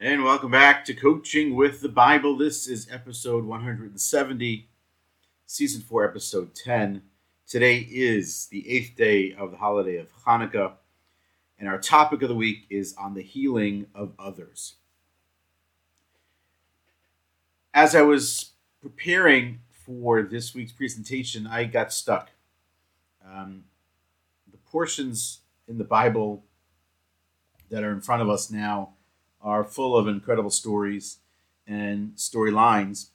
And welcome back to Coaching with the Bible. This is episode 170, season 4, episode 10. Today is the eighth day of the holiday of Hanukkah, and our topic of the week is on the healing of others. As I was preparing for this week's presentation, I got stuck. Um, the portions in the Bible that are in front of us now are full of incredible stories and storylines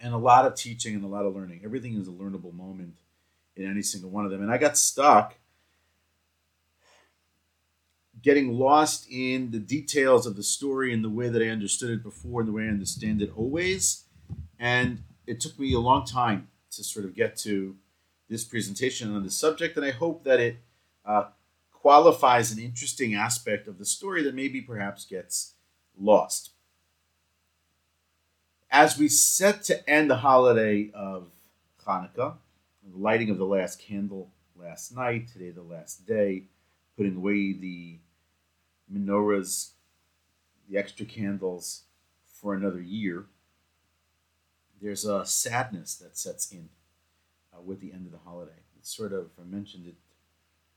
and a lot of teaching and a lot of learning. Everything is a learnable moment in any single one of them. And I got stuck getting lost in the details of the story and the way that I understood it before and the way I understand it always. And it took me a long time to sort of get to this presentation on the subject. And I hope that it uh, qualifies an interesting aspect of the story that maybe perhaps gets lost. As we set to end the holiday of Hanukkah, the lighting of the last candle last night, today the last day, putting away the menorahs, the extra candles for another year, there's a sadness that sets in uh, with the end of the holiday. It's sort of, I mentioned it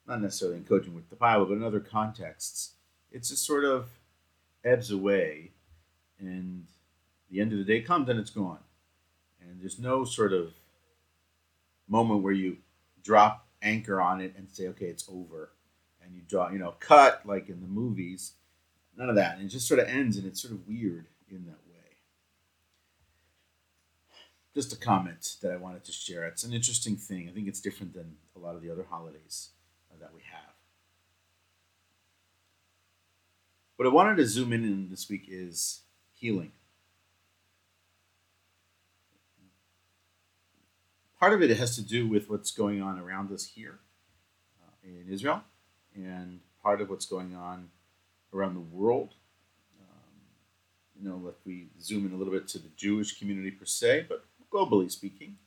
not necessarily in coaching with the Bible, but in other contexts, it's just sort of ebbs away, and the end of the day comes and it's gone, and there's no sort of moment where you drop anchor on it and say, okay, it's over, and you draw, you know, cut like in the movies. None of that, and it just sort of ends, and it's sort of weird in that way. Just a comment that I wanted to share. It's an interesting thing. I think it's different than a lot of the other holidays that we have. What I wanted to zoom in on this week is healing. Part of it has to do with what's going on around us here uh, in Israel, and part of what's going on around the world. Um, you know, if we zoom in a little bit to the Jewish community per se, but globally speaking,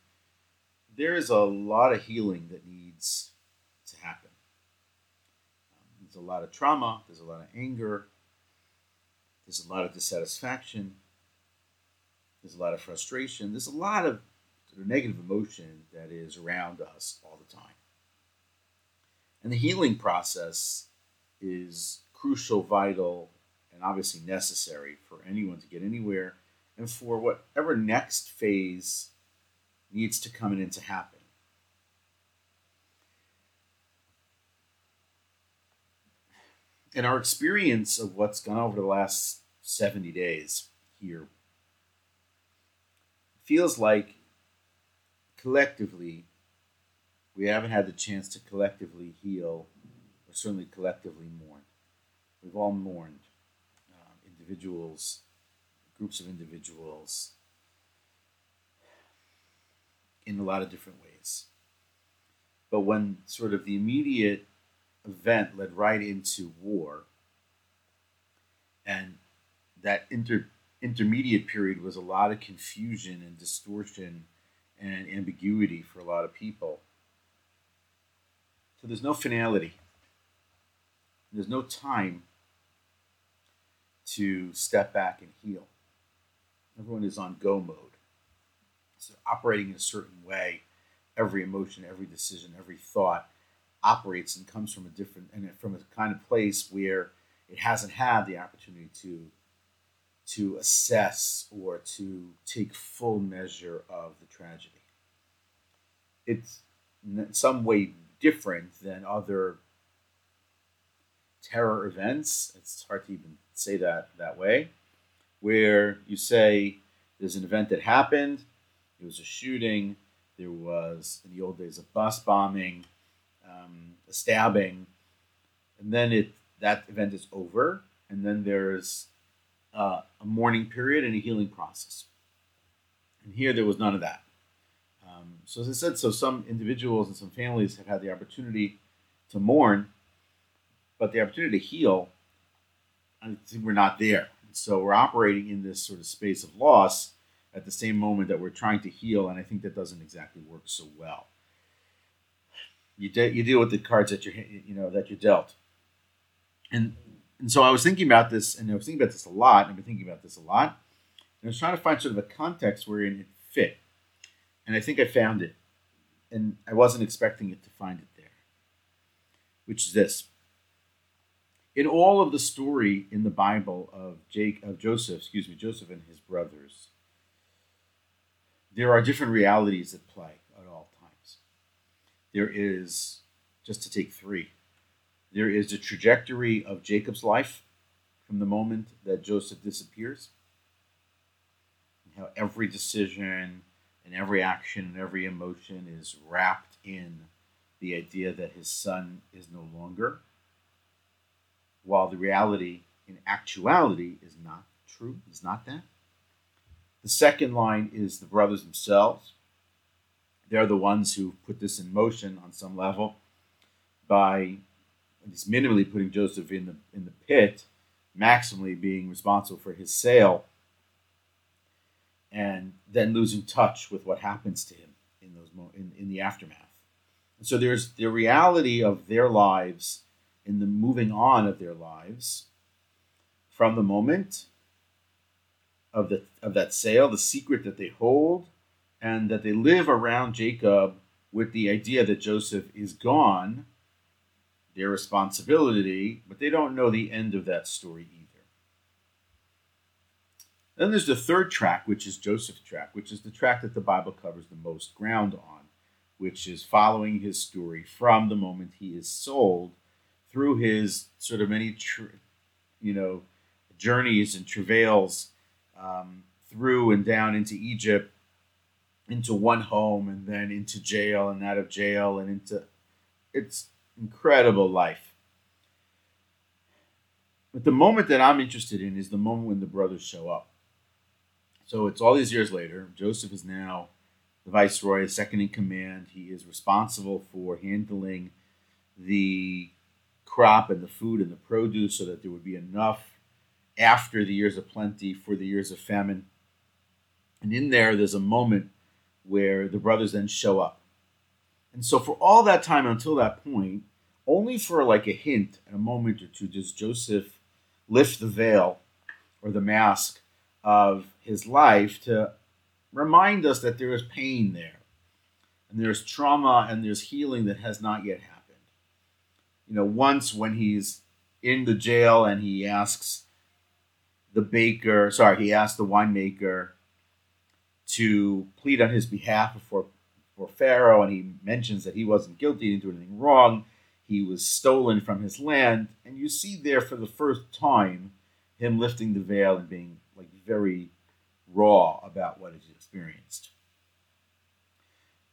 there is a lot of healing that needs. There's a lot of trauma, there's a lot of anger, there's a lot of dissatisfaction, there's a lot of frustration, there's a lot of negative emotion that is around us all the time. And the healing process is crucial, vital, and obviously necessary for anyone to get anywhere and for whatever next phase needs to come in and to happen. In our experience of what's gone over the last 70 days here feels like collectively we haven't had the chance to collectively heal or certainly collectively mourn. We've all mourned um, individuals groups of individuals in a lot of different ways. But when sort of the immediate event led right into war. And that inter, intermediate period was a lot of confusion and distortion and ambiguity for a lot of people. So there's no finality. There's no time to step back and heal. Everyone is on go mode. So operating in a certain way, every emotion, every decision, every thought operates and comes from a different and from a kind of place where it hasn't had the opportunity to to assess or to take full measure of the tragedy. It's in some way different than other terror events. It's hard to even say that that way, where you say there's an event that happened, it was a shooting, there was in the old days a bus bombing, um, a stabbing, and then it that event is over, and then there's uh, a mourning period and a healing process. And here there was none of that. Um, so as I said, so some individuals and some families have had the opportunity to mourn, but the opportunity to heal, I think we're not there. So we're operating in this sort of space of loss at the same moment that we're trying to heal, and I think that doesn't exactly work so well you de- you deal with the cards that you're you know that you're dealt, and And so I was thinking about this, and I was thinking about this a lot, and I've been thinking about this a lot. And I was trying to find sort of a context wherein it fit. And I think I found it. And I wasn't expecting it to find it there. Which is this. In all of the story in the Bible of Jake of Joseph, excuse me, Joseph and his brothers, there are different realities at play. There is, just to take three, there is the trajectory of Jacob's life from the moment that Joseph disappears, how every decision and every action and every emotion is wrapped in the idea that his son is no longer, while the reality in actuality is not true, is not that. The second line is the brothers themselves. They're the ones who put this in motion on some level by at least minimally putting Joseph in the in the pit, maximally being responsible for his sale, and then losing touch with what happens to him in those mo- in, in the aftermath. And so there's the reality of their lives in the moving on of their lives from the moment of the of that sale, the secret that they hold, and that they live around Jacob with the idea that Joseph is gone, their responsibility, but they don't know the end of that story either. Then there's the third track, which is Joseph's track, which is the track that the Bible covers the most ground on, which is following his story from the moment he is sold through his sort of many, tr- you know, journeys and travails um, through and down into Egypt, into one home, and then into jail, and out of jail, and into it's incredible life. But the moment that I'm interested in is the moment when the brothers show up. So it's all these years later. Joseph is now the viceroy, second in command. He is responsible for handling the crop and the food and the produce so that there would be enough after the years of plenty for the years of famine. And in there, there's a moment where the brothers then show up. And so, for all that time until that point, only for like a hint and a moment or two does Joseph lift the veil or the mask of his life to remind us that there is pain there and there's trauma and there's healing that has not yet happened. You know, once when he's in the jail and he asks the baker, sorry, he asked the winemaker to plead on his behalf before, before Pharaoh, and he mentions that he wasn't guilty, he didn't do anything wrong, he was stolen from his land, and you see there for the first time him lifting the veil and being like very raw about what he's experienced.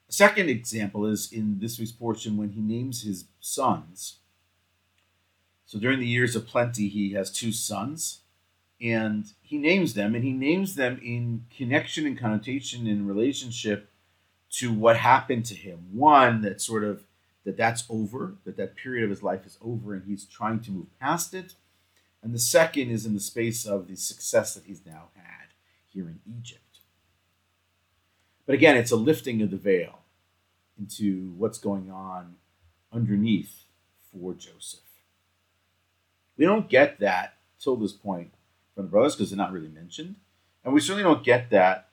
A second example is in this week's portion when he names his sons. So during the years of plenty, he has two sons and he names them and he names them in connection and connotation in relationship to what happened to him. One that sort of that that's over that that period of his life is over and he's trying to move past it. And the second is in the space of the success that he's now had here in egypt. But again it's a lifting of the veil into what's going on underneath for joseph. We don't get that till this point from the brothers because they're not really mentioned. And we certainly don't get that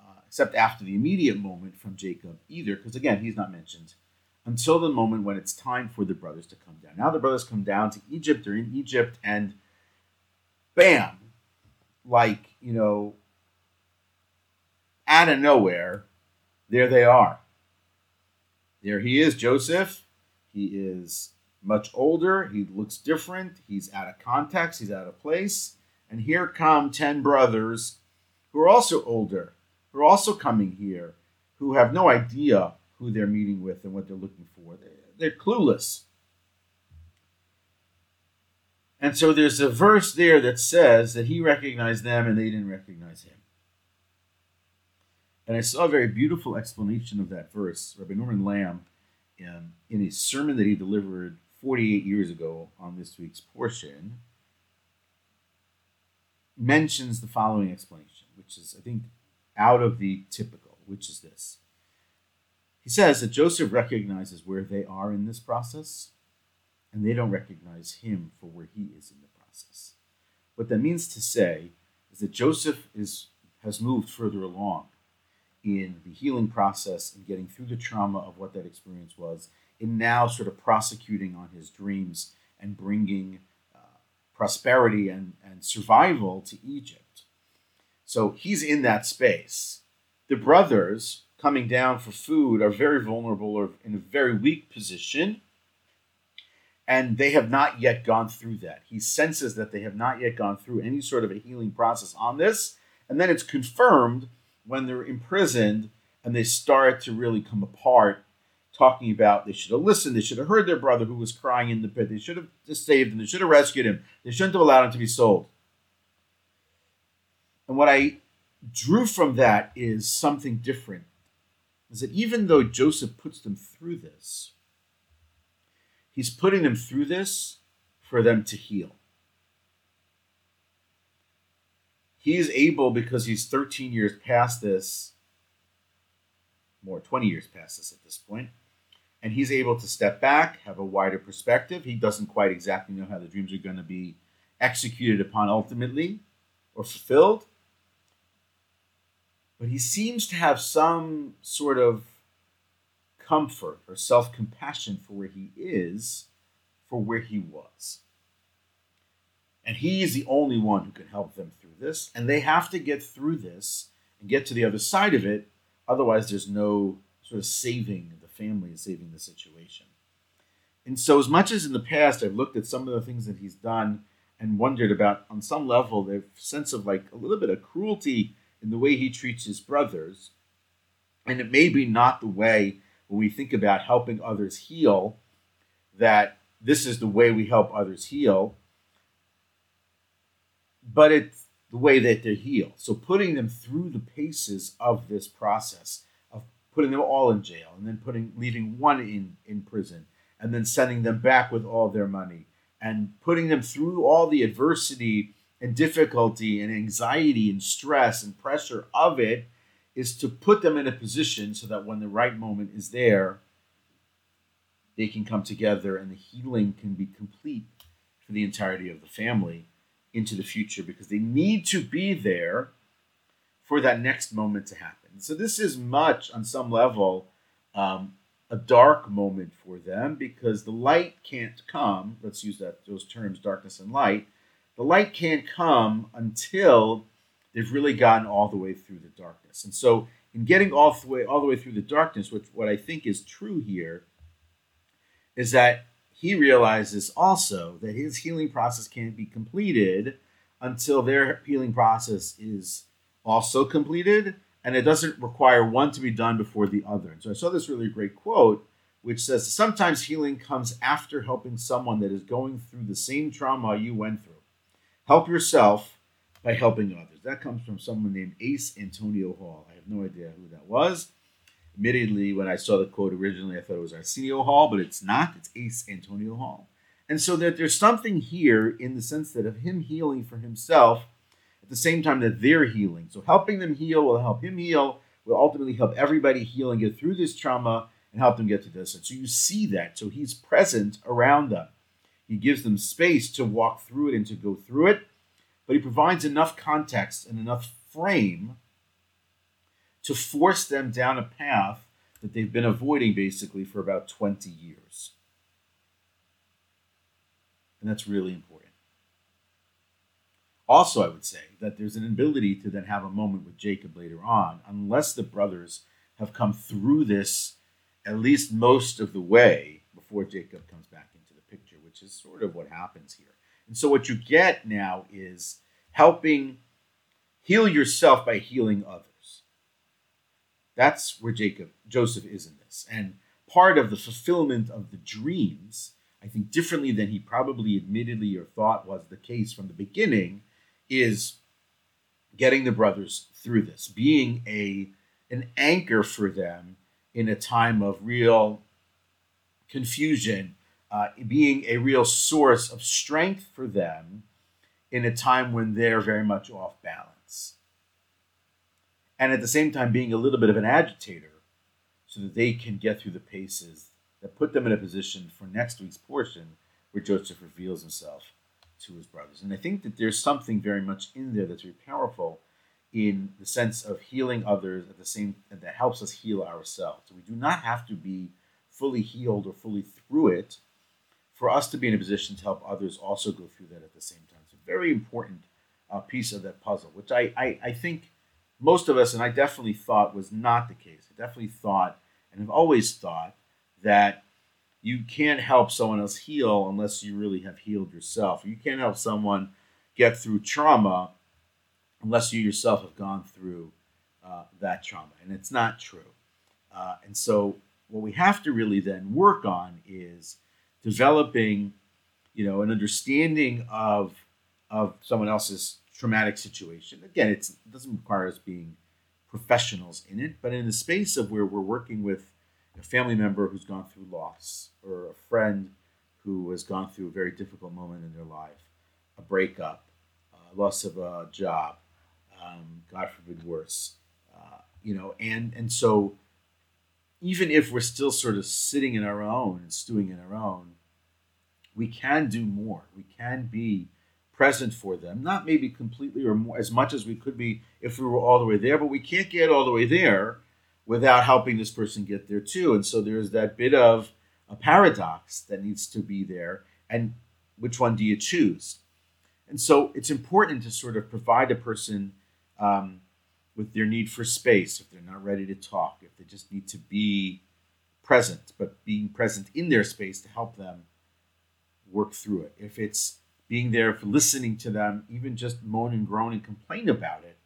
uh, except after the immediate moment from Jacob either, because again, he's not mentioned until the moment when it's time for the brothers to come down. Now the brothers come down to Egypt, they're in Egypt, and bam, like, you know, out of nowhere, there they are. There he is, Joseph. He is much older. He looks different. He's out of context. He's out of place. And here come 10 brothers who are also older, who are also coming here, who have no idea who they're meeting with and what they're looking for. They're clueless. And so there's a verse there that says that he recognized them and they didn't recognize him. And I saw a very beautiful explanation of that verse. Rabbi Norman Lamm, um, in a sermon that he delivered 48 years ago on this week's portion, mentions the following explanation, which is, I think, out of the typical, which is this. He says that Joseph recognizes where they are in this process, and they don't recognize him for where he is in the process. What that means to say is that Joseph is has moved further along in the healing process and getting through the trauma of what that experience was, in now sort of prosecuting on his dreams and bringing prosperity and, and survival to Egypt. So he's in that space. The brothers coming down for food are very vulnerable or in a very weak position. And they have not yet gone through that. He senses that they have not yet gone through any sort of a healing process on this. And then it's confirmed when they're imprisoned and they start to really come apart, talking about they should have listened, they should have heard their brother who was crying in the pit, they should have saved him, they should have rescued him, they shouldn't have allowed him to be sold. And what I drew from that is something different. Is that even though Joseph puts them through this, he's putting them through this for them to heal. he is able because he's 13 years past this more 20 years past this at this point and he's able to step back have a wider perspective he doesn't quite exactly know how the dreams are going to be executed upon ultimately or fulfilled but he seems to have some sort of comfort or self-compassion for where he is for where he was and he's the only one who can help them through this. And they have to get through this and get to the other side of it. Otherwise, there's no sort of saving family and saving the situation. And so, as much as in the past I've looked at some of the things that he's done and wondered about, on some level, the sense of like a little bit of cruelty in the way he treats his brothers. And it may be not the way when we think about helping others heal, that this is the way we help others heal but it's the way that they heal. So putting them through the paces of this process putting them all in jail and then putting leaving one in in prison and then sending them back with all their money and putting them through all the adversity and difficulty and anxiety and stress and pressure of it is to put them in a position so that when the right moment is there they can come together and the healing can be complete for the entirety of the family into the future because they need to be there for that next moment to happen. So this is much on some level um, a dark moment for them because the light can't come. Let's use that those terms, darkness and light. The light can't come until they've really gotten all the way through the darkness. And so, in getting all the way all the way through the darkness, which what I think is true here, is that he realizes also that his healing process can't be completed until their healing process is also completed and it doesn't require one to be done before the other. And so I saw this really great quote which says sometimes healing comes after helping someone that is going through the same trauma you went through. Help yourself by helping others. That comes from someone named Ace Antonio Hall. I have no idea who that was. Admittedly, when I saw the quote originally, I thought it was Arsenio Hall, but it's not. It's Ace Antonio Hall. And so that there's something here in the sense that of him healing for himself at the same time that they're healing. So helping them heal will help him heal, will ultimately help everybody heal and get through this trauma and help them get to this. And so you see that. So he's present around them. He gives them space to walk through it and to go through it, but he provides enough context and enough frame to force them down a path that they've been avoiding basically for about 20 years. And that's really important. Also, I would say that there's an ability to then have a moment with Jacob later on, unless the brothers have come through this at least most of the way before Jacob comes back into the picture, which is sort of what happens here. And so, what you get now is helping heal yourself by healing others. That's where Jacob, Joseph is in this. And part of the fulfillment of the dreams, I think differently than he probably admittedly or thought was the case from the beginning, is getting the brothers through this, being a an anchor for them in a time of real confusion, uh, being a real source of strength for them in a time when they're very much off balance. And at the same time being a little bit of an agitator so that they can get through the paces that put them in a position for next week's portion where Joseph reveals himself to his brothers. And I think that there's something very much in there that's very powerful in the sense of healing others at the same that helps us heal ourselves. We do not have to be fully healed or fully through it for us to be in a position to help others also go through that at the same time. It's a very important uh, piece of that puzzle, which I, I, I think most of us, and I definitely thought was not the case. I definitely thought, and have always thought, that you can't help someone else heal unless you really have healed yourself. You can't help someone get through trauma unless you yourself have gone through uh, that trauma. And it's not true. Uh, and so, what we have to really then work on is developing, you know, an understanding of of someone else's traumatic situation. Again, it doesn't require us being professionals in it, but in the space of where we're working with a family member who's gone through loss or a friend who has gone through a very difficult moment in their life, a breakup, a loss of a job, um, God forbid worse, uh, you know, and and so even if we're still sort of sitting in our own and stewing in our own, we can do more. We can be present for them, not maybe completely or more, as much as we could be if we were all the way there, but we can't get all the way there without helping this person get there too. And so there's that bit of a paradox that needs to be there. And which one do you choose? And so it's important to sort of provide a person um, with their need for space, if they're not ready to talk, if they just need to be present, but being present in their space to help them work through it. If it's being there for listening to them, even just moan and groan and complain about it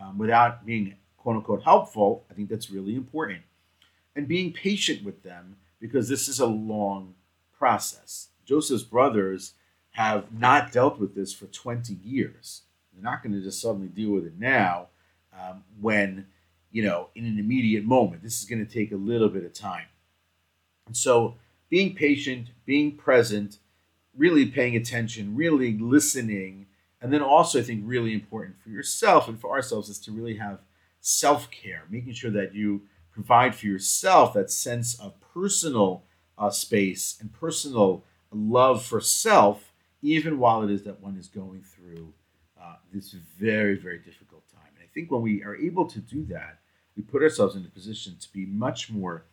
um, without being quote unquote helpful, I think that's really important. And being patient with them because this is a long process. Joseph's brothers have not dealt with this for 20 years. They're not going to just suddenly deal with it now um, when, you know, in an immediate moment. This is going to take a little bit of time. And so being patient, being present, really paying attention, really listening, and then also I think really important for yourself and for ourselves is to really have self care, making sure that you provide for yourself that sense of personal uh, space and personal love for self, even while it is that one is going through uh, this very, very difficult time. And I think when we are able to do that, we put ourselves in a position to be much more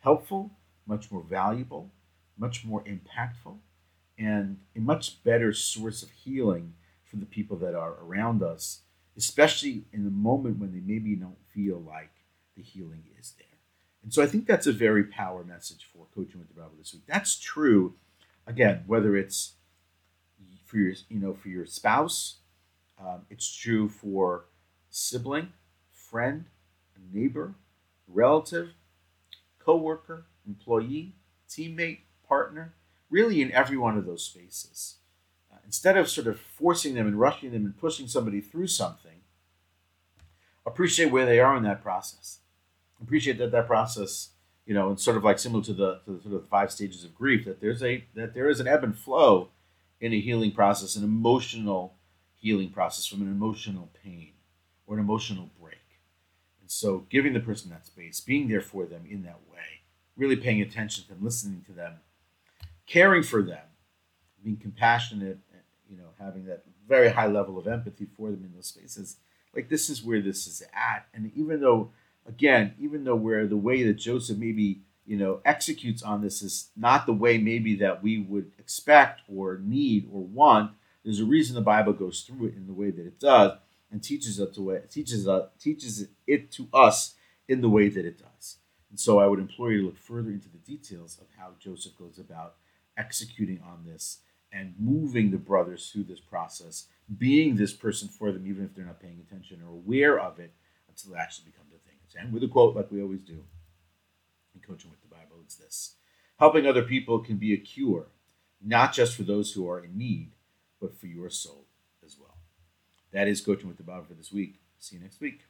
helpful, much more valuable, much more impactful, and a much better source of healing for the people that are around us especially in the moment when they maybe don't feel like the healing is there. And so I think that's a very power message for coaching with the Bible this week. That's true, again, whether it's for your, you know, for your spouse, um, it's true for sibling, friend, neighbor, relative, coworker, employee, teammate, partner, really in every one of those spaces instead of sort of forcing them and rushing them and pushing somebody through something, appreciate where they are in that process. Appreciate that that process, you know, it's sort of like similar to the, to the sort of five stages of grief. That there's a that there is an ebb and flow in a healing process, an emotional healing process from an emotional pain or an emotional break. And so, giving the person that space, being there for them in that way, really paying attention to them, listening to them, caring for them, being compassionate you know, having that very high level of empathy for them in those spaces. Like this is where this is at. And even though, again, even though where the way that Joseph maybe, you know, executes on this is not the way maybe that we would expect or need or want, there's a reason the Bible goes through it in the way that it does and teaches it to way teaches us teaches it to us in the way that it does. And so I would implore you to look further into the details of how Joseph goes about executing on this and moving the brothers through this process, being this person for them, even if they're not paying attention or aware of it until it actually becomes a thing. And with a quote, like we always do in Coaching with the Bible, it's this Helping other people can be a cure, not just for those who are in need, but for your soul as well. That is Coaching with the Bible for this week. See you next week.